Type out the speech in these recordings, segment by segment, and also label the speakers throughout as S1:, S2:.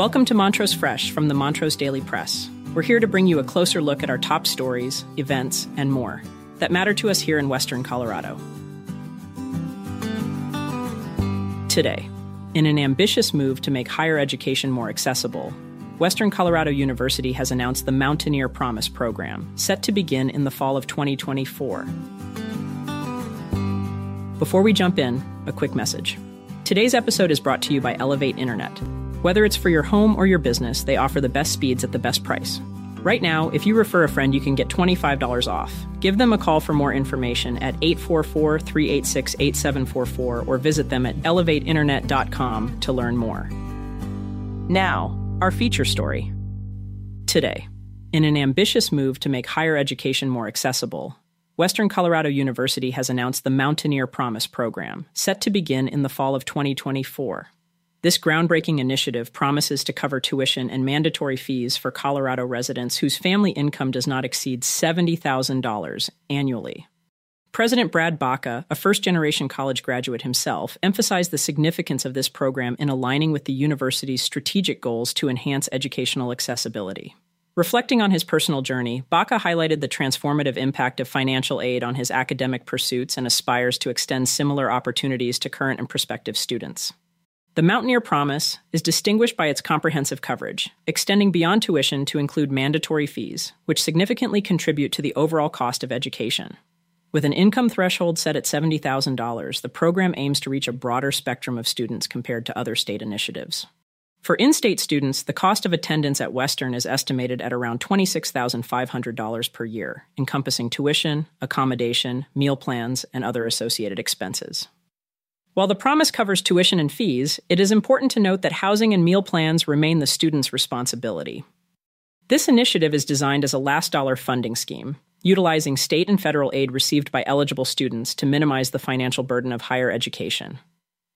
S1: Welcome to Montrose Fresh from the Montrose Daily Press. We're here to bring you a closer look at our top stories, events, and more that matter to us here in Western Colorado. Today, in an ambitious move to make higher education more accessible, Western Colorado University has announced the Mountaineer Promise program, set to begin in the fall of 2024. Before we jump in, a quick message. Today's episode is brought to you by Elevate Internet. Whether it's for your home or your business, they offer the best speeds at the best price. Right now, if you refer a friend, you can get $25 off. Give them a call for more information at 844 386 8744 or visit them at elevateinternet.com to learn more. Now, our feature story. Today, in an ambitious move to make higher education more accessible, Western Colorado University has announced the Mountaineer Promise program, set to begin in the fall of 2024. This groundbreaking initiative promises to cover tuition and mandatory fees for Colorado residents whose family income does not exceed $70,000 annually. President Brad Baca, a first generation college graduate himself, emphasized the significance of this program in aligning with the university's strategic goals to enhance educational accessibility. Reflecting on his personal journey, Baca highlighted the transformative impact of financial aid on his academic pursuits and aspires to extend similar opportunities to current and prospective students. The Mountaineer Promise is distinguished by its comprehensive coverage, extending beyond tuition to include mandatory fees, which significantly contribute to the overall cost of education. With an income threshold set at $70,000, the program aims to reach a broader spectrum of students compared to other state initiatives. For in state students, the cost of attendance at Western is estimated at around $26,500 per year, encompassing tuition, accommodation, meal plans, and other associated expenses. While the promise covers tuition and fees, it is important to note that housing and meal plans remain the student's responsibility. This initiative is designed as a last dollar funding scheme, utilizing state and federal aid received by eligible students to minimize the financial burden of higher education.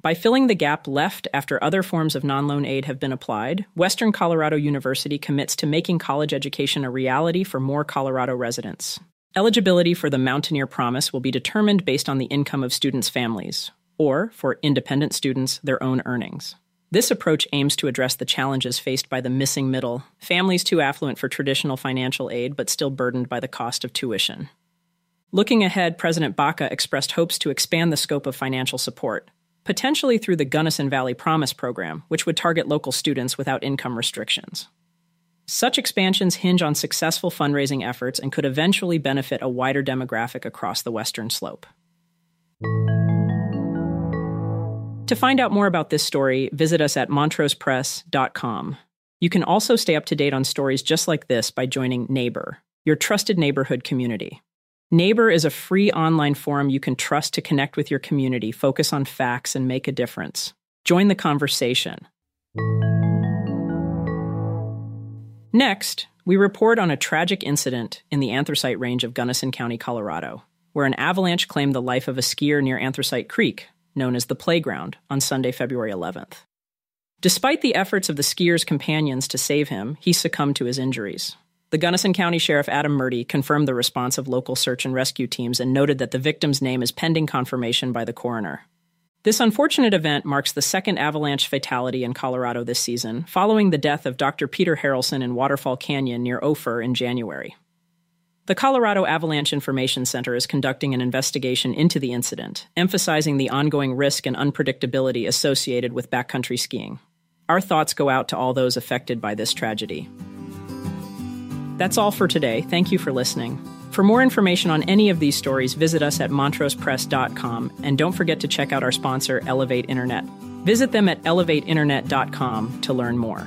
S1: By filling the gap left after other forms of non loan aid have been applied, Western Colorado University commits to making college education a reality for more Colorado residents. Eligibility for the Mountaineer Promise will be determined based on the income of students' families, or, for independent students, their own earnings. This approach aims to address the challenges faced by the missing middle, families too affluent for traditional financial aid but still burdened by the cost of tuition. Looking ahead, President Baca expressed hopes to expand the scope of financial support, potentially through the Gunnison Valley Promise program, which would target local students without income restrictions. Such expansions hinge on successful fundraising efforts and could eventually benefit a wider demographic across the Western Slope. To find out more about this story, visit us at montrosepress.com. You can also stay up to date on stories just like this by joining Neighbor, your trusted neighborhood community. Neighbor is a free online forum you can trust to connect with your community, focus on facts, and make a difference. Join the conversation. Next, we report on a tragic incident in the Anthracite Range of Gunnison County, Colorado, where an avalanche claimed the life of a skier near Anthracite Creek, known as the Playground, on Sunday, February 11th. Despite the efforts of the skier's companions to save him, he succumbed to his injuries. The Gunnison County Sheriff Adam Murdie confirmed the response of local search and rescue teams and noted that the victim's name is pending confirmation by the coroner. This unfortunate event marks the second avalanche fatality in Colorado this season, following the death of Dr. Peter Harrelson in Waterfall Canyon near Ophir in January. The Colorado Avalanche Information Center is conducting an investigation into the incident, emphasizing the ongoing risk and unpredictability associated with backcountry skiing. Our thoughts go out to all those affected by this tragedy. That's all for today. Thank you for listening. For more information on any of these stories, visit us at montrosepress.com and don't forget to check out our sponsor, Elevate Internet. Visit them at elevateinternet.com to learn more.